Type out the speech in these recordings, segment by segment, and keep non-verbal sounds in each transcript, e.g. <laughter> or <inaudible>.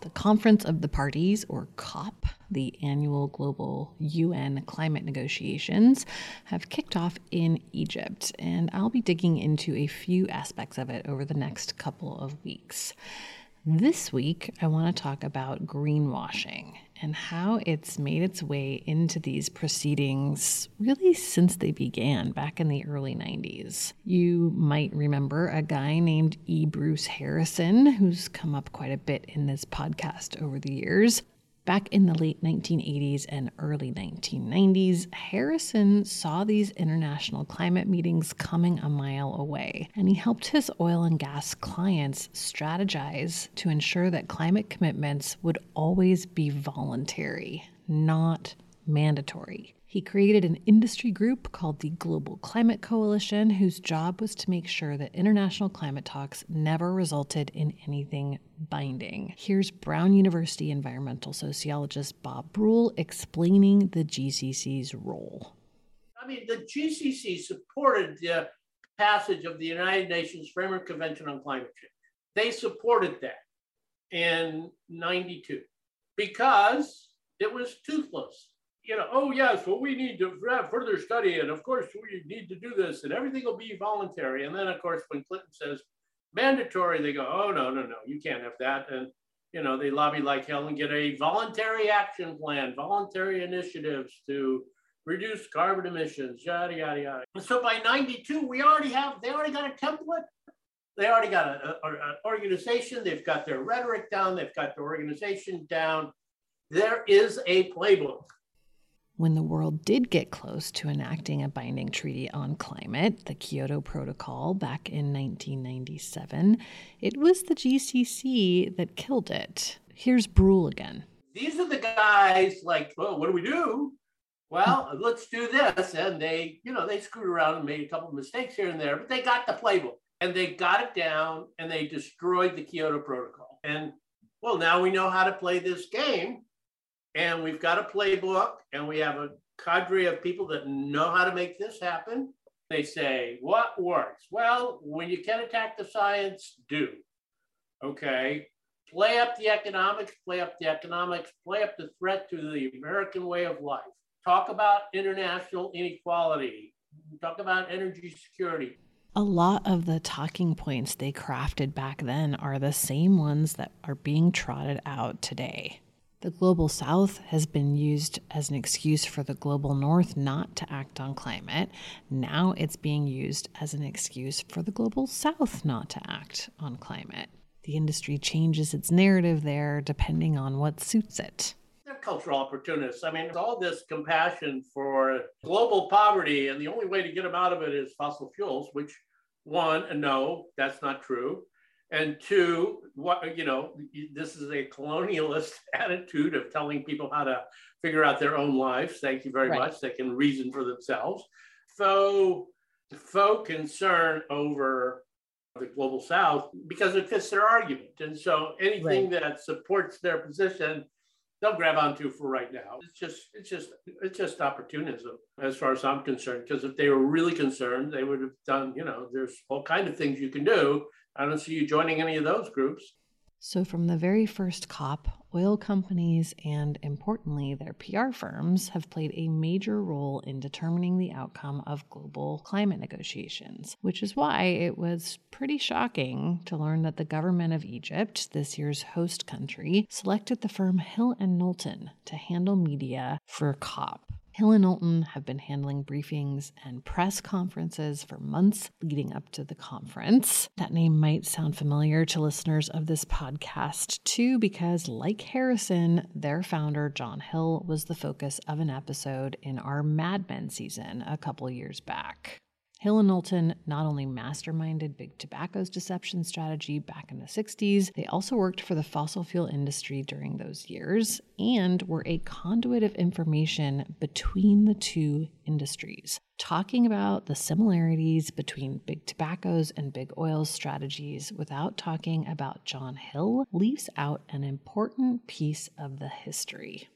The Conference of the Parties, or COP, the annual global UN climate negotiations, have kicked off in Egypt, and I'll be digging into a few aspects of it over the next couple of weeks. This week, I want to talk about greenwashing and how it's made its way into these proceedings really since they began back in the early 90s. You might remember a guy named E. Bruce Harrison, who's come up quite a bit in this podcast over the years. Back in the late 1980s and early 1990s, Harrison saw these international climate meetings coming a mile away, and he helped his oil and gas clients strategize to ensure that climate commitments would always be voluntary, not mandatory. He created an industry group called the Global Climate Coalition, whose job was to make sure that international climate talks never resulted in anything binding. Here's Brown University environmental sociologist Bob Brulle explaining the GCC's role. I mean, the GCC supported the passage of the United Nations Framework Convention on Climate Change. They supported that in 92 because it was toothless you know, oh yes, well we need to have further study, and of course we need to do this, and everything will be voluntary. And then of course when Clinton says mandatory, they go, oh no, no, no, you can't have that, and you know they lobby like hell and get a voluntary action plan, voluntary initiatives to reduce carbon emissions, yada yada yada. And so by '92, we already have they already got a template. They already got an organization. They've got their rhetoric down. They've got their organization down. There is a playbook when the world did get close to enacting a binding treaty on climate, the Kyoto Protocol, back in 1997, it was the GCC that killed it. Here's Brulle again. These are the guys like, well, what do we do? Well, let's do this. And they, you know, they screwed around and made a couple of mistakes here and there, but they got the playbook and they got it down and they destroyed the Kyoto Protocol. And well, now we know how to play this game and we've got a playbook and we have a cadre of people that know how to make this happen. They say, what works? Well, when you can attack the science, do. Okay. Play up the economics, play up the economics, play up the threat to the American way of life. Talk about international inequality, talk about energy security. A lot of the talking points they crafted back then are the same ones that are being trotted out today. The global south has been used as an excuse for the global north not to act on climate. Now it's being used as an excuse for the global south not to act on climate. The industry changes its narrative there depending on what suits it. They're cultural opportunists. I mean, all this compassion for global poverty, and the only way to get them out of it is fossil fuels, which, one, and no, that's not true and two what you know this is a colonialist <laughs> attitude of telling people how to figure out their own lives. Thank you very right. much. They can reason for themselves. Faux faux concern over the global south because it fits their argument. And so anything right. that supports their position they'll grab onto for right now. It's just it's just it's just opportunism as far as i'm concerned because if they were really concerned they would have done you know there's all kind of things you can do I don't see you joining any of those groups. So, from the very first COP, oil companies and importantly, their PR firms have played a major role in determining the outcome of global climate negotiations, which is why it was pretty shocking to learn that the government of Egypt, this year's host country, selected the firm Hill and Knowlton to handle media for COP. Hill and Knowlton have been handling briefings and press conferences for months leading up to the conference. That name might sound familiar to listeners of this podcast too, because like Harrison, their founder, John Hill, was the focus of an episode in our Mad Men season a couple years back. Hill and Knowlton not only masterminded big tobacco's deception strategy back in the 60s, they also worked for the fossil fuel industry during those years and were a conduit of information between the two industries, talking about the similarities between big tobacco's and big oil's strategies without talking about John Hill leaves out an important piece of the history.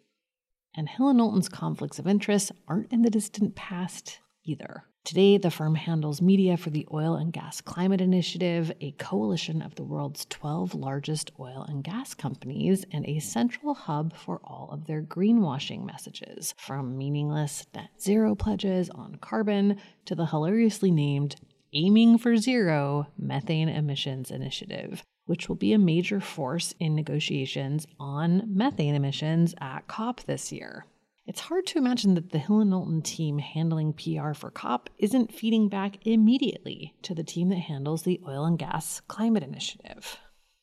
And Hill and Knowlton's conflicts of interest aren't in the distant past either. Today, the firm handles media for the Oil and Gas Climate Initiative, a coalition of the world's 12 largest oil and gas companies, and a central hub for all of their greenwashing messages, from meaningless net zero pledges on carbon to the hilariously named Aiming for Zero Methane Emissions Initiative, which will be a major force in negotiations on methane emissions at COP this year. It's hard to imagine that the Hill and Knowlton team handling PR for COP isn't feeding back immediately to the team that handles the Oil and Gas Climate Initiative.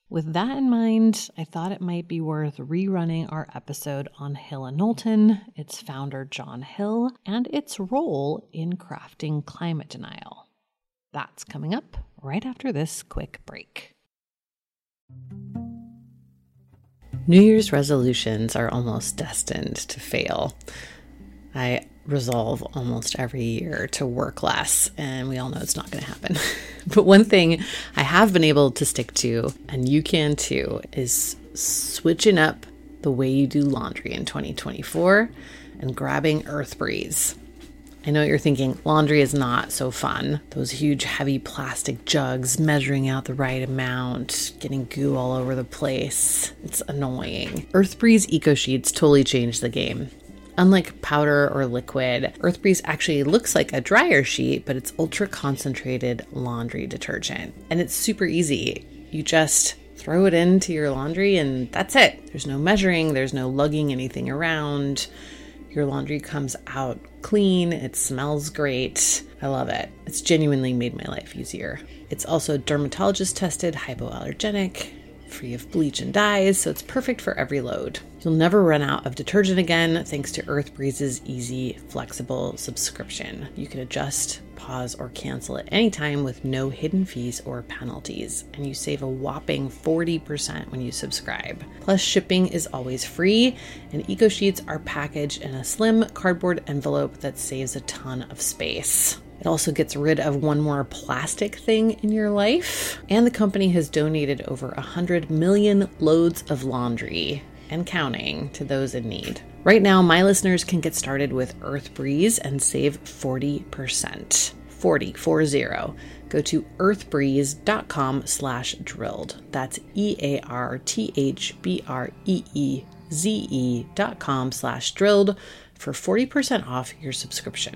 With that in mind, I thought it might be worth rerunning our episode on Hill and Knowlton, its founder John Hill, and its role in crafting climate denial. That's coming up right after this quick break. New Year's resolutions are almost destined to fail. I resolve almost every year to work less, and we all know it's not going to happen. <laughs> but one thing I have been able to stick to, and you can too, is switching up the way you do laundry in 2024 and grabbing Earth Breeze. I know what you're thinking laundry is not so fun. Those huge, heavy plastic jugs measuring out the right amount, getting goo all over the place. It's annoying. Earthbreeze Eco Sheets totally changed the game. Unlike powder or liquid, Earthbreeze actually looks like a dryer sheet, but it's ultra concentrated laundry detergent. And it's super easy. You just throw it into your laundry and that's it. There's no measuring, there's no lugging anything around. Your laundry comes out clean, it smells great. I love it. It's genuinely made my life easier. It's also dermatologist tested, hypoallergenic, free of bleach and dyes, so it's perfect for every load. You'll never run out of detergent again thanks to Earth Breeze's easy, flexible subscription. You can adjust, pause, or cancel at any time with no hidden fees or penalties, and you save a whopping 40% when you subscribe. Plus, shipping is always free, and Eco Sheets are packaged in a slim cardboard envelope that saves a ton of space. It also gets rid of one more plastic thing in your life. And the company has donated over 100 million loads of laundry and counting to those in need. Right now, my listeners can get started with Earth Breeze and save 40%. 40, 40. Go to earthbreeze.com slash drilled. That's E-A-R-T-H-B-R-E-E-Z-E dot com slash drilled for 40% off your subscription.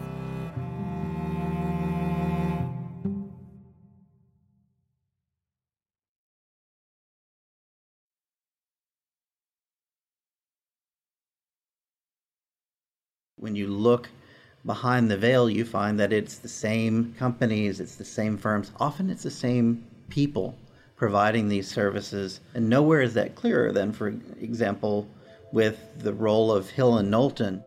When you look behind the veil, you find that it's the same companies, it's the same firms, often it's the same people providing these services. And nowhere is that clearer than, for example, with the role of Hill and Knowlton.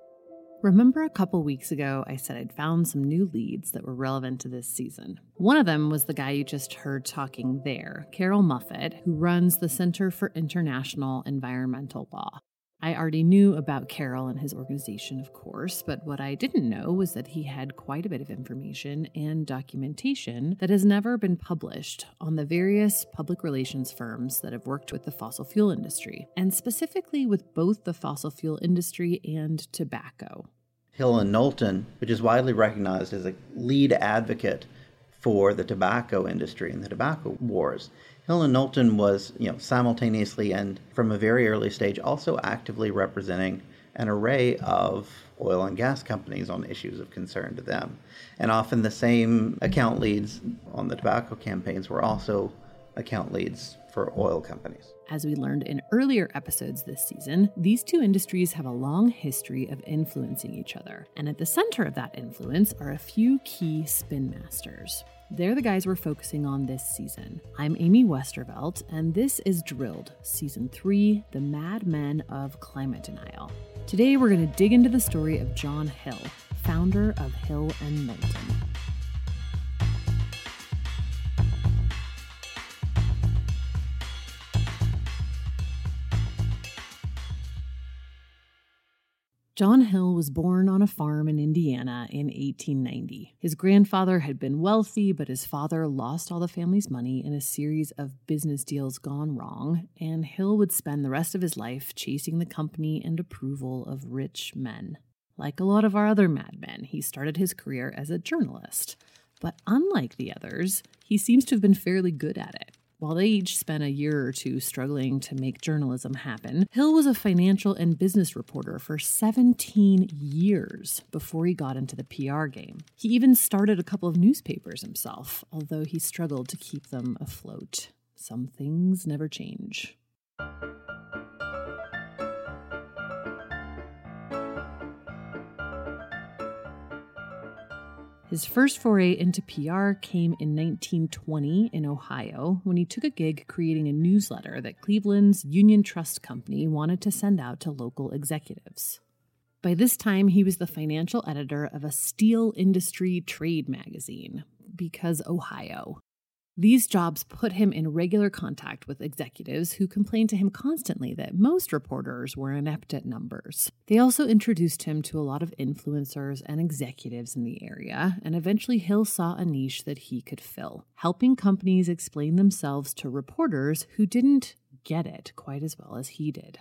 Remember a couple weeks ago, I said I'd found some new leads that were relevant to this season. One of them was the guy you just heard talking there, Carroll Muffett, who runs the Center for International Environmental Law. I already knew about Carroll and his organization, of course, but what I didn't know was that he had quite a bit of information and documentation that has never been published on the various public relations firms that have worked with the fossil fuel industry, and specifically with both the fossil fuel industry and tobacco. Hill and Knowlton, which is widely recognized as a lead advocate for the tobacco industry and the tobacco wars. And Knowlton was, you know, simultaneously and from a very early stage also actively representing an array of oil and gas companies on issues of concern to them. And often the same account leads on the tobacco campaigns were also account leads for oil companies. As we learned in earlier episodes this season, these two industries have a long history of influencing each other. And at the center of that influence are a few key spin masters. They're the guys we're focusing on this season. I'm Amy Westervelt, and this is Drilled, Season 3 The Mad Men of Climate Denial. Today, we're going to dig into the story of John Hill, founder of Hill and Knowlton. John Hill was born on a farm in Indiana in 1890. His grandfather had been wealthy, but his father lost all the family's money in a series of business deals gone wrong, and Hill would spend the rest of his life chasing the company and approval of rich men. Like a lot of our other madmen, he started his career as a journalist. But unlike the others, he seems to have been fairly good at it. While they each spent a year or two struggling to make journalism happen, Hill was a financial and business reporter for 17 years before he got into the PR game. He even started a couple of newspapers himself, although he struggled to keep them afloat. Some things never change. His first foray into PR came in 1920 in Ohio when he took a gig creating a newsletter that Cleveland's Union Trust Company wanted to send out to local executives. By this time, he was the financial editor of a steel industry trade magazine, because Ohio. These jobs put him in regular contact with executives who complained to him constantly that most reporters were inept at numbers. They also introduced him to a lot of influencers and executives in the area, and eventually Hill saw a niche that he could fill, helping companies explain themselves to reporters who didn't get it quite as well as he did.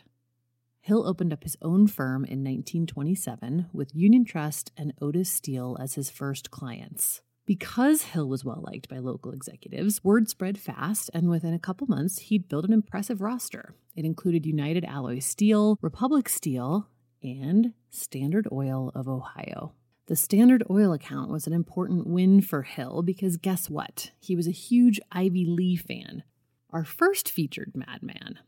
Hill opened up his own firm in 1927 with Union Trust and Otis Steel as his first clients. Because Hill was well liked by local executives, word spread fast, and within a couple months, he'd built an impressive roster. It included United Alloy Steel, Republic Steel, and Standard Oil of Ohio. The Standard Oil account was an important win for Hill because guess what? He was a huge Ivy Lee fan. Our first featured madman.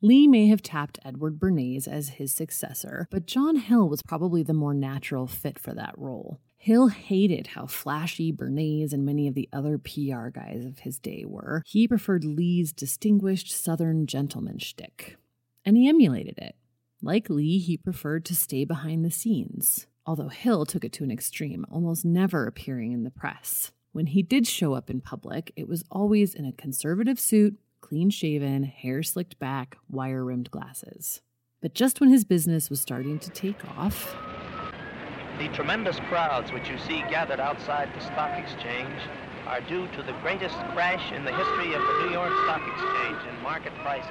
Lee may have tapped Edward Bernays as his successor, but John Hill was probably the more natural fit for that role. Hill hated how flashy Bernays and many of the other PR guys of his day were. He preferred Lee's distinguished Southern gentleman shtick, and he emulated it. Like Lee, he preferred to stay behind the scenes, although Hill took it to an extreme, almost never appearing in the press. When he did show up in public, it was always in a conservative suit, clean shaven, hair slicked back, wire rimmed glasses. But just when his business was starting to take off, the tremendous crowds which you see gathered outside the stock exchange are due to the greatest crash in the history of the New York Stock Exchange in market prices.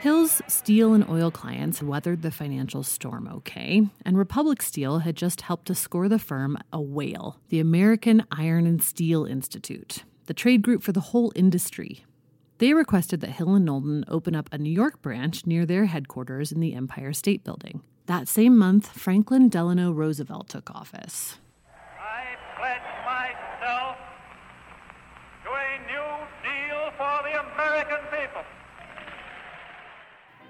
Hill's steel and oil clients weathered the financial storm okay, and Republic Steel had just helped to score the firm a whale, the American Iron and Steel Institute, the trade group for the whole industry. They requested that Hill and Knowlton open up a New York branch near their headquarters in the Empire State Building. That same month, Franklin Delano Roosevelt took office. I pledge myself to a new deal for the American people.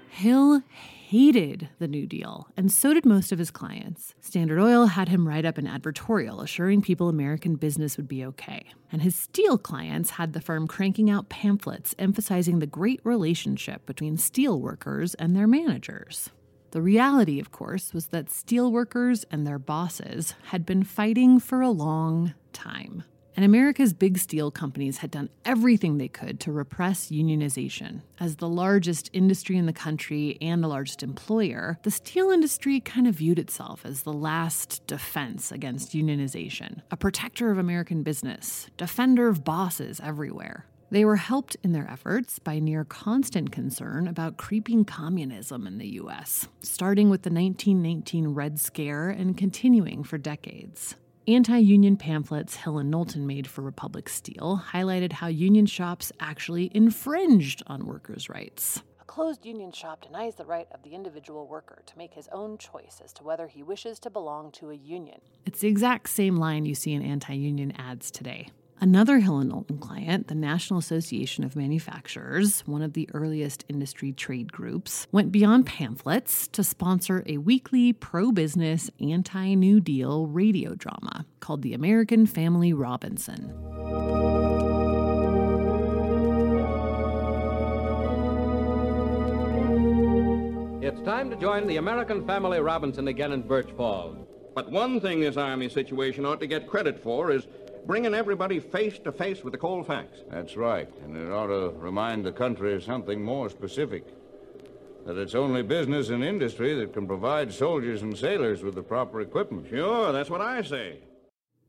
Hill hated the New Deal, and so did most of his clients. Standard Oil had him write up an advertorial assuring people American business would be okay. And his steel clients had the firm cranking out pamphlets emphasizing the great relationship between steel workers and their managers. The reality, of course, was that steelworkers and their bosses had been fighting for a long time. And America's big steel companies had done everything they could to repress unionization. As the largest industry in the country and the largest employer, the steel industry kind of viewed itself as the last defense against unionization, a protector of American business, defender of bosses everywhere. They were helped in their efforts by near constant concern about creeping communism in the US, starting with the 1919 Red Scare and continuing for decades. Anti union pamphlets Hill and Knowlton made for Republic Steel highlighted how union shops actually infringed on workers' rights. A closed union shop denies the right of the individual worker to make his own choice as to whether he wishes to belong to a union. It's the exact same line you see in anti union ads today. Another Hill and Knowlton client, the National Association of Manufacturers, one of the earliest industry trade groups, went beyond pamphlets to sponsor a weekly pro business, anti New Deal radio drama called The American Family Robinson. It's time to join the American Family Robinson again in Birch Falls. But one thing this Army situation ought to get credit for is bringing everybody face to face with the cold facts. That's right, and it ought to remind the country of something more specific. That it's only business and industry that can provide soldiers and sailors with the proper equipment. Sure, that's what I say.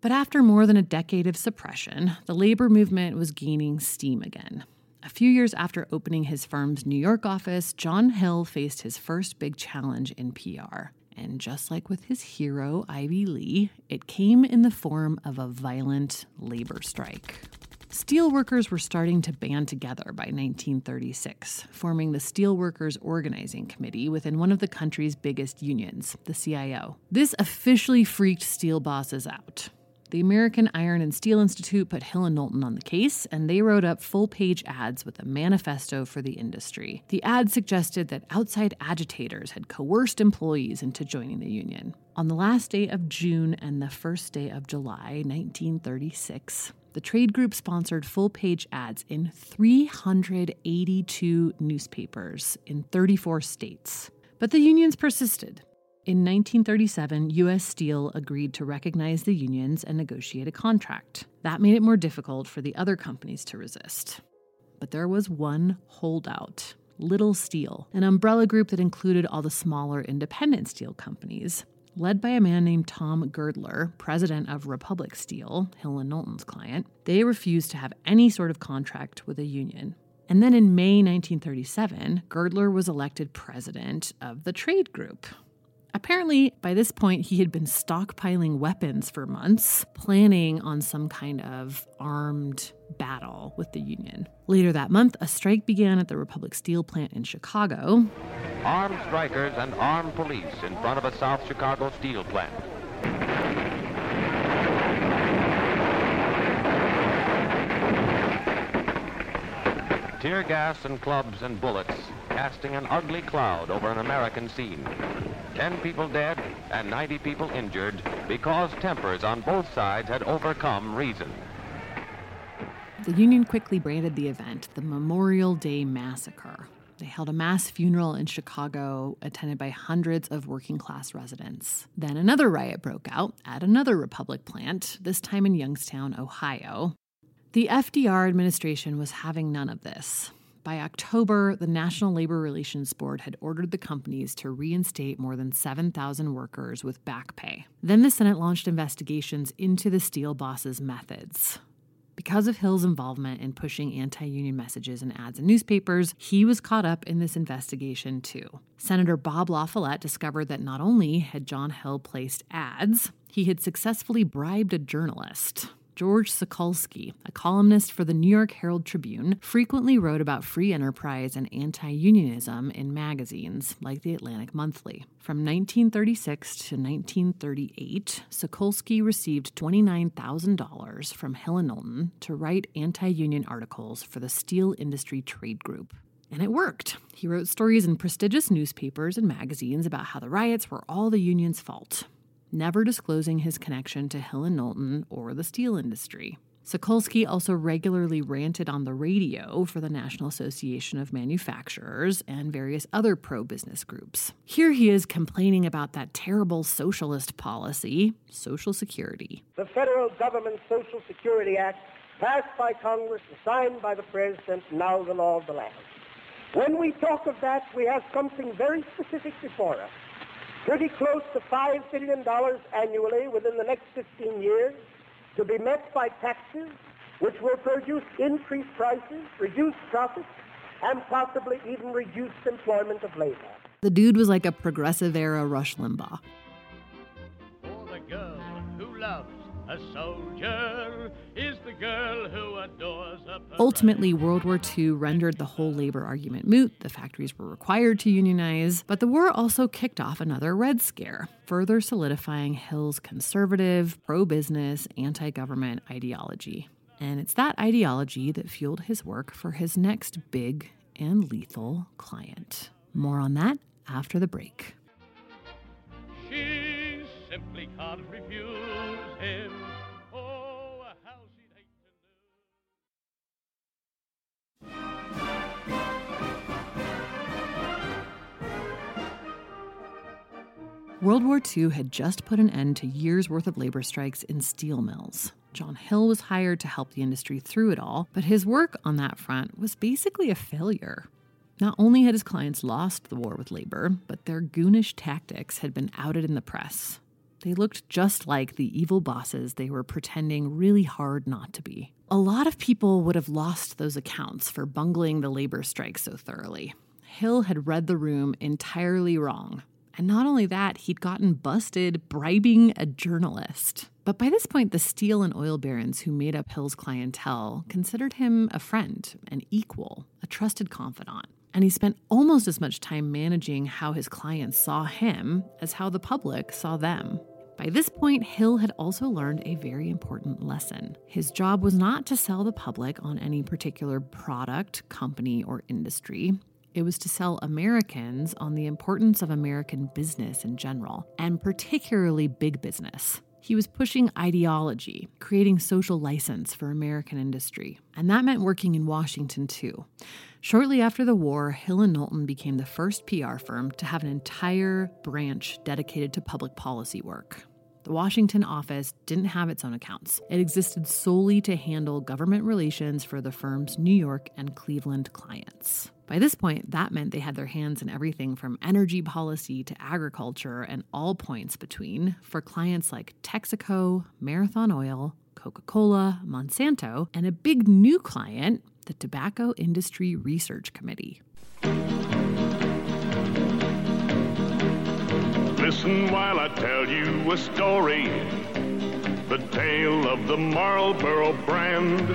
But after more than a decade of suppression, the labor movement was gaining steam again. A few years after opening his firm's New York office, John Hill faced his first big challenge in PR. And just like with his hero, Ivy Lee, it came in the form of a violent labor strike. Steelworkers were starting to band together by 1936, forming the Steelworkers Organizing Committee within one of the country's biggest unions, the CIO. This officially freaked steel bosses out. The American Iron and Steel Institute put Hill and Knowlton on the case, and they wrote up full page ads with a manifesto for the industry. The ad suggested that outside agitators had coerced employees into joining the union. On the last day of June and the first day of July 1936, the trade group sponsored full page ads in 382 newspapers in 34 states. But the unions persisted. In 1937, U.S. Steel agreed to recognize the unions and negotiate a contract. That made it more difficult for the other companies to resist. But there was one holdout Little Steel, an umbrella group that included all the smaller independent steel companies. Led by a man named Tom Girdler, president of Republic Steel, Hill and Knowlton's client, they refused to have any sort of contract with a union. And then in May 1937, Girdler was elected president of the trade group, Apparently, by this point, he had been stockpiling weapons for months, planning on some kind of armed battle with the Union. Later that month, a strike began at the Republic Steel plant in Chicago. Armed strikers and armed police in front of a South Chicago steel plant. Tear gas and clubs and bullets casting an ugly cloud over an American scene. Ten people dead and 90 people injured because tempers on both sides had overcome reason. The Union quickly branded the event the Memorial Day Massacre. They held a mass funeral in Chicago, attended by hundreds of working class residents. Then another riot broke out at another Republic plant, this time in Youngstown, Ohio. The FDR administration was having none of this. By October, the National Labor Relations Board had ordered the companies to reinstate more than 7,000 workers with back pay. Then the Senate launched investigations into the steel boss's methods. Because of Hill's involvement in pushing anti union messages and ads in newspapers, he was caught up in this investigation too. Senator Bob La Follette discovered that not only had John Hill placed ads, he had successfully bribed a journalist. George Sokolsky, a columnist for the New York Herald Tribune, frequently wrote about free enterprise and anti unionism in magazines like the Atlantic Monthly. From 1936 to 1938, Sokolsky received $29,000 from Hill and Knowlton to write anti union articles for the Steel Industry Trade Group. And it worked. He wrote stories in prestigious newspapers and magazines about how the riots were all the union's fault, never disclosing his connection to Hill and Knowlton or the steel industry. Sokolsky also regularly ranted on the radio for the National Association of Manufacturers and various other pro business groups. Here he is complaining about that terrible socialist policy, Social Security. The federal government Social Security Act, passed by Congress, and signed by the President, now the law of the land. When we talk of that, we have something very specific before us. Pretty close to $5 billion annually within the next 15 years to be met by taxes which will produce increased prices, reduced profits, and possibly even reduced employment of labor. The dude was like a progressive era Rush Limbaugh. Ultimately, World War II rendered the whole labor argument moot. The factories were required to unionize, but the war also kicked off another Red Scare, further solidifying Hill's conservative, pro business, anti government ideology. And it's that ideology that fueled his work for his next big and lethal client. More on that after the break. She simply can't refuse him. Oh, how she'd hate World War II had just put an end to years' worth of labor strikes in steel mills. John Hill was hired to help the industry through it all, but his work on that front was basically a failure. Not only had his clients lost the war with labor, but their goonish tactics had been outed in the press. They looked just like the evil bosses they were pretending really hard not to be. A lot of people would have lost those accounts for bungling the labor strike so thoroughly. Hill had read the room entirely wrong. And not only that, he'd gotten busted bribing a journalist. But by this point, the steel and oil barons who made up Hill's clientele considered him a friend, an equal, a trusted confidant. And he spent almost as much time managing how his clients saw him as how the public saw them. By this point, Hill had also learned a very important lesson. His job was not to sell the public on any particular product, company, or industry. It was to sell Americans on the importance of American business in general, and particularly big business. He was pushing ideology, creating social license for American industry. And that meant working in Washington too. Shortly after the war, Hill and Knowlton became the first PR firm to have an entire branch dedicated to public policy work. The Washington office didn't have its own accounts. It existed solely to handle government relations for the firm's New York and Cleveland clients. By this point, that meant they had their hands in everything from energy policy to agriculture and all points between for clients like Texaco, Marathon Oil, Coca Cola, Monsanto, and a big new client, the Tobacco Industry Research Committee. Listen while I tell you a story. The tale of the Marlboro brand.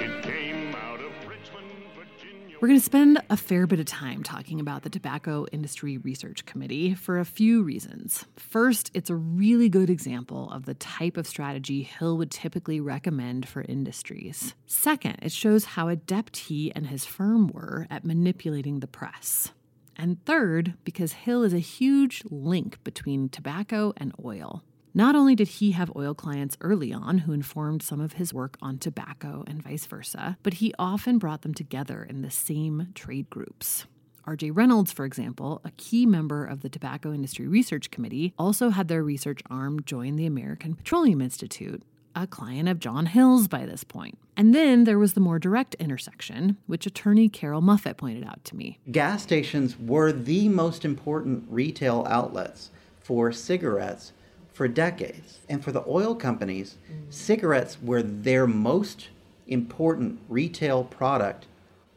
It came out of Richmond, Virginia. We're going to spend a fair bit of time talking about the Tobacco Industry Research Committee for a few reasons. First, it's a really good example of the type of strategy Hill would typically recommend for industries. Second, it shows how adept he and his firm were at manipulating the press. And third, because Hill is a huge link between tobacco and oil. Not only did he have oil clients early on who informed some of his work on tobacco and vice versa, but he often brought them together in the same trade groups. RJ Reynolds, for example, a key member of the Tobacco Industry Research Committee, also had their research arm join the American Petroleum Institute, a client of John Hill's by this point. And then there was the more direct intersection, which attorney Carroll Muffett pointed out to me. Gas stations were the most important retail outlets for cigarettes for decades. And for the oil companies, cigarettes were their most important retail product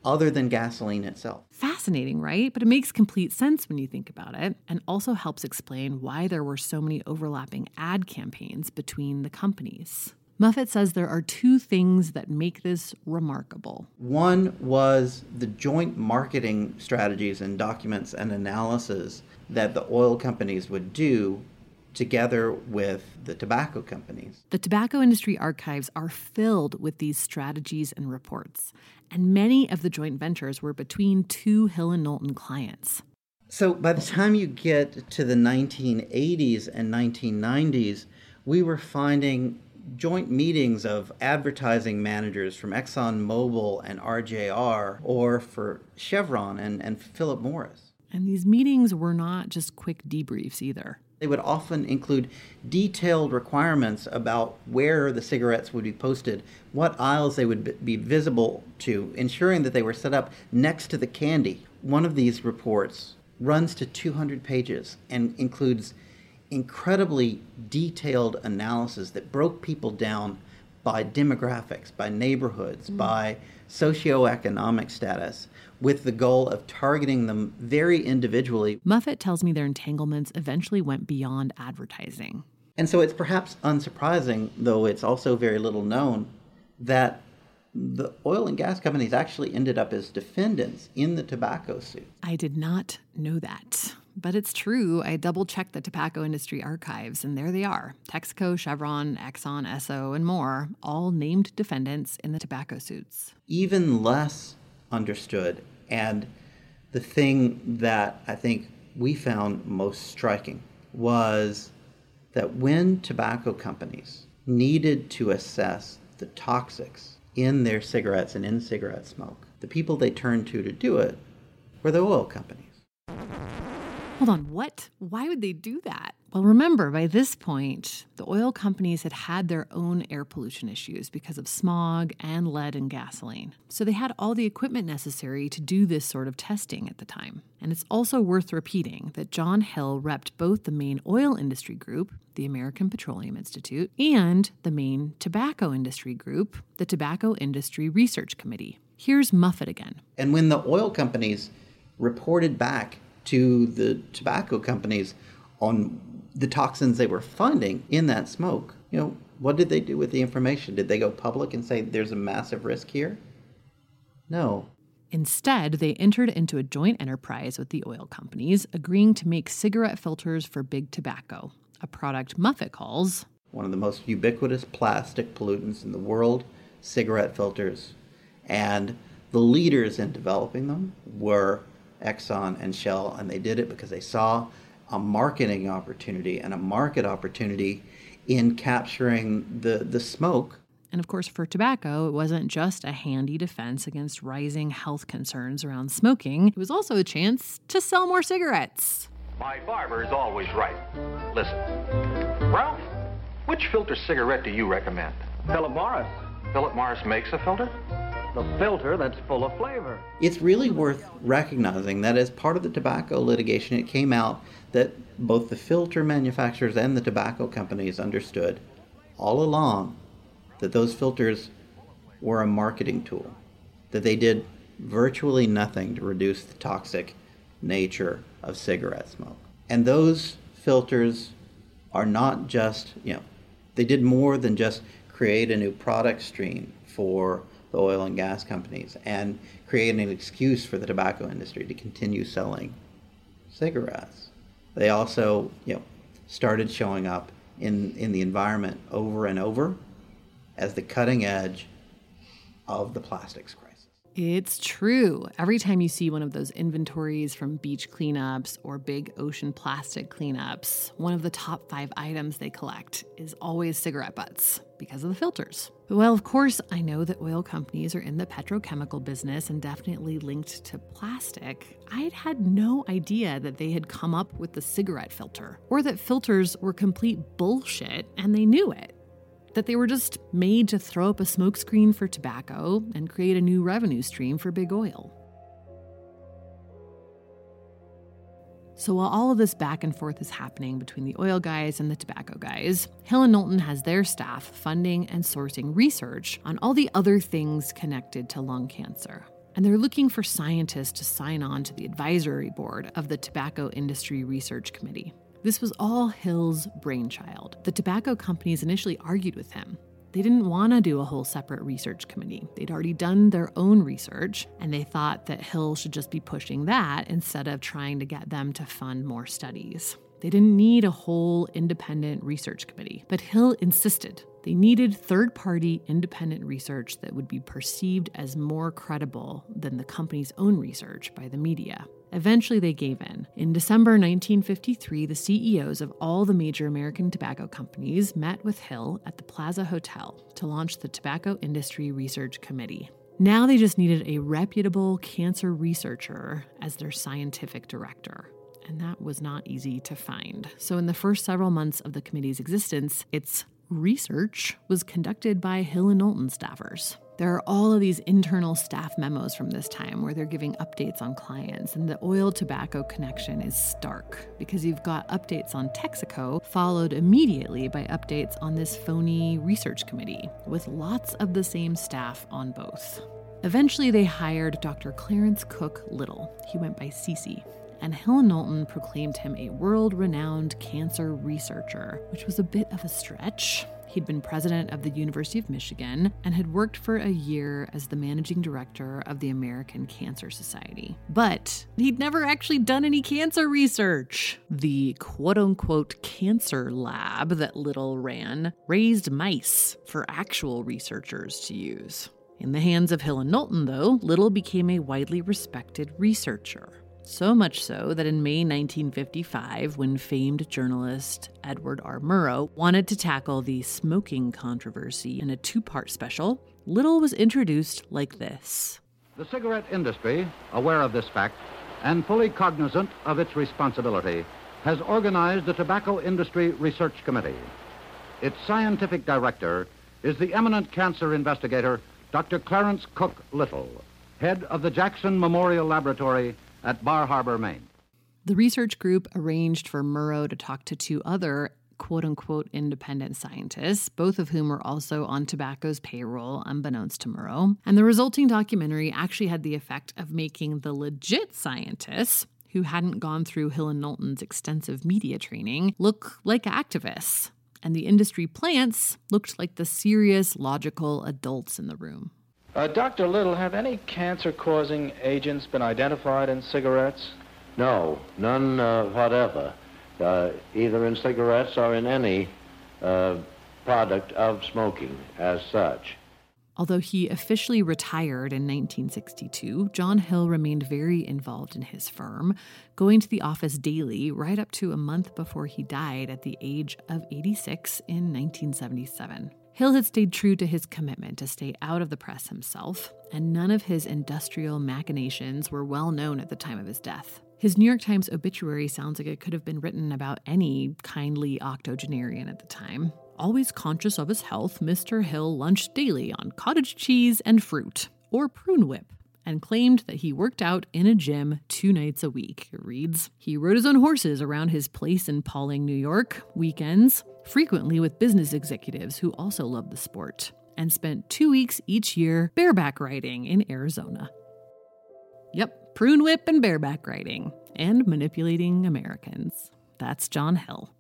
other than gasoline itself. Fascinating, right? But it makes complete sense when you think about it, and also helps explain why there were so many overlapping ad campaigns between the companies. Muffett says there are two things that make this remarkable. One was the joint marketing strategies and documents and analysis that the oil companies would do together with the tobacco companies. The tobacco industry archives are filled with these strategies and reports, and many of the joint ventures were between two Hill and Knowlton clients. So by the time you get to the 1980s and 1990s, we were finding joint meetings of advertising managers from ExxonMobil and RJR or for Chevron and, and Philip Morris. And these meetings were not just quick debriefs either. They would often include detailed requirements about where the cigarettes would be posted, what aisles they would be visible to, ensuring that they were set up next to the candy. One of these reports runs to 200 pages and includes incredibly detailed analysis that broke people down by demographics, by neighborhoods, mm. by socioeconomic status, with the goal of targeting them very individually. Muffett tells me their entanglements eventually went beyond advertising. And so it's perhaps unsurprising, though it's also very little known, that the oil and gas companies actually ended up as defendants in the tobacco suit. I did not know that. But it's true. I double checked the tobacco industry archives, and there they are Texaco, Chevron, Exxon, Esso, and more, all named defendants in the tobacco suits. Even less understood, and the thing that I think we found most striking was that when tobacco companies needed to assess the toxics in their cigarettes and in cigarette smoke. The people they turned to to do it were the oil companies. Hold on, what? Why would they do that? Well, remember, by this point, the oil companies had had their own air pollution issues because of smog and lead in gasoline. So they had all the equipment necessary to do this sort of testing at the time. And it's also worth repeating that John Hill repped both the main oil industry group, the American Petroleum Institute, and the main tobacco industry group, the Tobacco Industry Research Committee. Here's Muffett again. And when the oil companies reported back to the tobacco companies on the toxins they were finding in that smoke. You know, what did they do with the information? Did they go public and say there's a massive risk here? No. Instead, they entered into a joint enterprise with the oil companies, agreeing to make cigarette filters for big tobacco, a product Muffett calls one of the most ubiquitous plastic pollutants in the world, cigarette filters. And the leaders in developing them were Exxon and Shell, and they did it because they saw a marketing opportunity and a market opportunity in capturing the, the smoke. And of course, for tobacco, it wasn't just a handy defense against rising health concerns around smoking, it was also a chance to sell more cigarettes. My barber is always right. Listen, Ralph, which filter cigarette do you recommend? Philip Morris. Philip Morris makes a filter? The filter that's full of flavor. It's really worth recognizing that as part of the tobacco litigation, it came out that both the filter manufacturers and the tobacco companies understood all along that those filters were a marketing tool, that they did virtually nothing to reduce the toxic nature of cigarette smoke. And those filters are not just, you know, they did more than just create a new product stream for the oil and gas companies and create an excuse for the tobacco industry to continue selling cigarettes. They also, you know, started showing up in, in the environment over and over as the cutting edge of the plastics crisis. It's true. Every time you see one of those inventories from beach cleanups or big ocean plastic cleanups, one of the top five items they collect is always cigarette butts because of the filters. Well, of course, I know that oil companies are in the petrochemical business and definitely linked to plastic. I'd had no idea that they had come up with the cigarette filter or that filters were complete bullshit and they knew it that they were just made to throw up a smokescreen for tobacco and create a new revenue stream for big oil. So while all of this back and forth is happening between the oil guys and the tobacco guys, and Knowlton has their staff funding and sourcing research on all the other things connected to lung cancer. And they're looking for scientists to sign on to the advisory board of the Tobacco Industry Research Committee. This was all Hill's brainchild. The tobacco companies initially argued with him. They didn't want to do a whole separate research committee. They'd already done their own research, and they thought that Hill should just be pushing that instead of trying to get them to fund more studies. They didn't need a whole independent research committee, but Hill insisted they needed third party independent research that would be perceived as more credible than the company's own research by the media. Eventually, they gave in. In December 1953, the CEOs of all the major American tobacco companies met with Hill at the Plaza Hotel to launch the Tobacco Industry Research Committee. Now they just needed a reputable cancer researcher as their scientific director. And that was not easy to find. So, in the first several months of the committee's existence, its research was conducted by Hill and Knowlton staffers. There are all of these internal staff memos from this time where they're giving updates on clients, and the oil tobacco connection is stark because you've got updates on Texaco followed immediately by updates on this phony research committee with lots of the same staff on both. Eventually, they hired Dr. Clarence Cook Little. He went by Cece and Hill and Knowlton proclaimed him a world renowned cancer researcher, which was a bit of a stretch. He'd been president of the University of Michigan and had worked for a year as the managing director of the American Cancer Society. But he'd never actually done any cancer research. The quote unquote cancer lab that Little ran raised mice for actual researchers to use. In the hands of Hill and Knowlton, though, Little became a widely respected researcher. So much so that in May 1955, when famed journalist Edward R. Murrow wanted to tackle the smoking controversy in a two part special, Little was introduced like this The cigarette industry, aware of this fact and fully cognizant of its responsibility, has organized the Tobacco Industry Research Committee. Its scientific director is the eminent cancer investigator, Dr. Clarence Cook Little, head of the Jackson Memorial Laboratory at Bar Harbor, Maine. The research group arranged for Murrow to talk to two other quote unquote independent scientists, both of whom were also on tobacco's payroll, unbeknownst to Murrow. And the resulting documentary actually had the effect of making the legit scientists, who hadn't gone through Hill and Knowlton's extensive media training, look like activists. And the industry plants looked like the serious, logical adults in the room. Uh, Dr. Little, have any cancer causing agents been identified in cigarettes? No, none uh, whatever, uh, either in cigarettes or in any uh, product of smoking as such. Although he officially retired in 1962, John Hill remained very involved in his firm, going to the office daily right up to a month before he died at the age of 86 in 1977. Hill had stayed true to his commitment to stay out of the press himself, and none of his industrial machinations were well known at the time of his death. His New York Times obituary sounds like it could have been written about any kindly octogenarian at the time. Always conscious of his health, Mr. Hill lunched daily on cottage cheese and fruit, or prune whip, and claimed that he worked out in a gym two nights a week. It reads He rode his own horses around his place in Pawling, New York, weekends, frequently with business executives who also loved the sport, and spent two weeks each year bareback riding in Arizona. Yep, prune whip and bareback riding, and manipulating Americans. That's John Hill.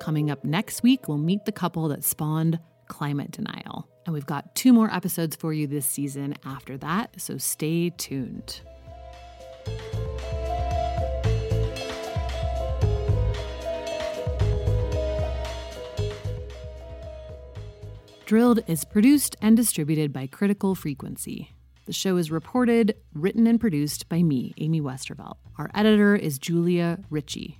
Coming up next week, we'll meet the couple that spawned climate denial. And we've got two more episodes for you this season after that, so stay tuned. Drilled is produced and distributed by Critical Frequency. The show is reported, written, and produced by me, Amy Westervelt. Our editor is Julia Ritchie.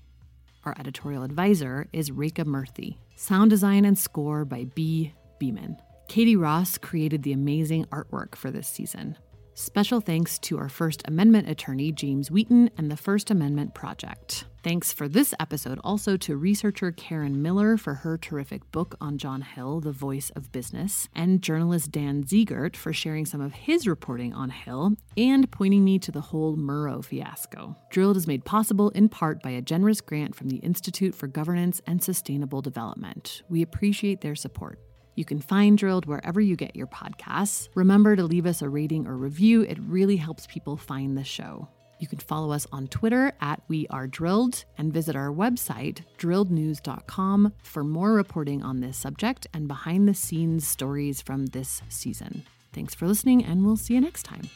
Our editorial advisor is Rekha Murthy. Sound design and score by B. Beeman. Katie Ross created the amazing artwork for this season. Special thanks to our First Amendment attorney, James Wheaton, and the First Amendment Project. Thanks for this episode also to researcher Karen Miller for her terrific book on John Hill, The Voice of Business, and journalist Dan Ziegert for sharing some of his reporting on Hill and pointing me to the whole Murrow fiasco. Drilled is made possible in part by a generous grant from the Institute for Governance and Sustainable Development. We appreciate their support. You can find Drilled wherever you get your podcasts. Remember to leave us a rating or review, it really helps people find the show. You can follow us on Twitter at We Are Drilled and visit our website, drillednews.com, for more reporting on this subject and behind the scenes stories from this season. Thanks for listening, and we'll see you next time.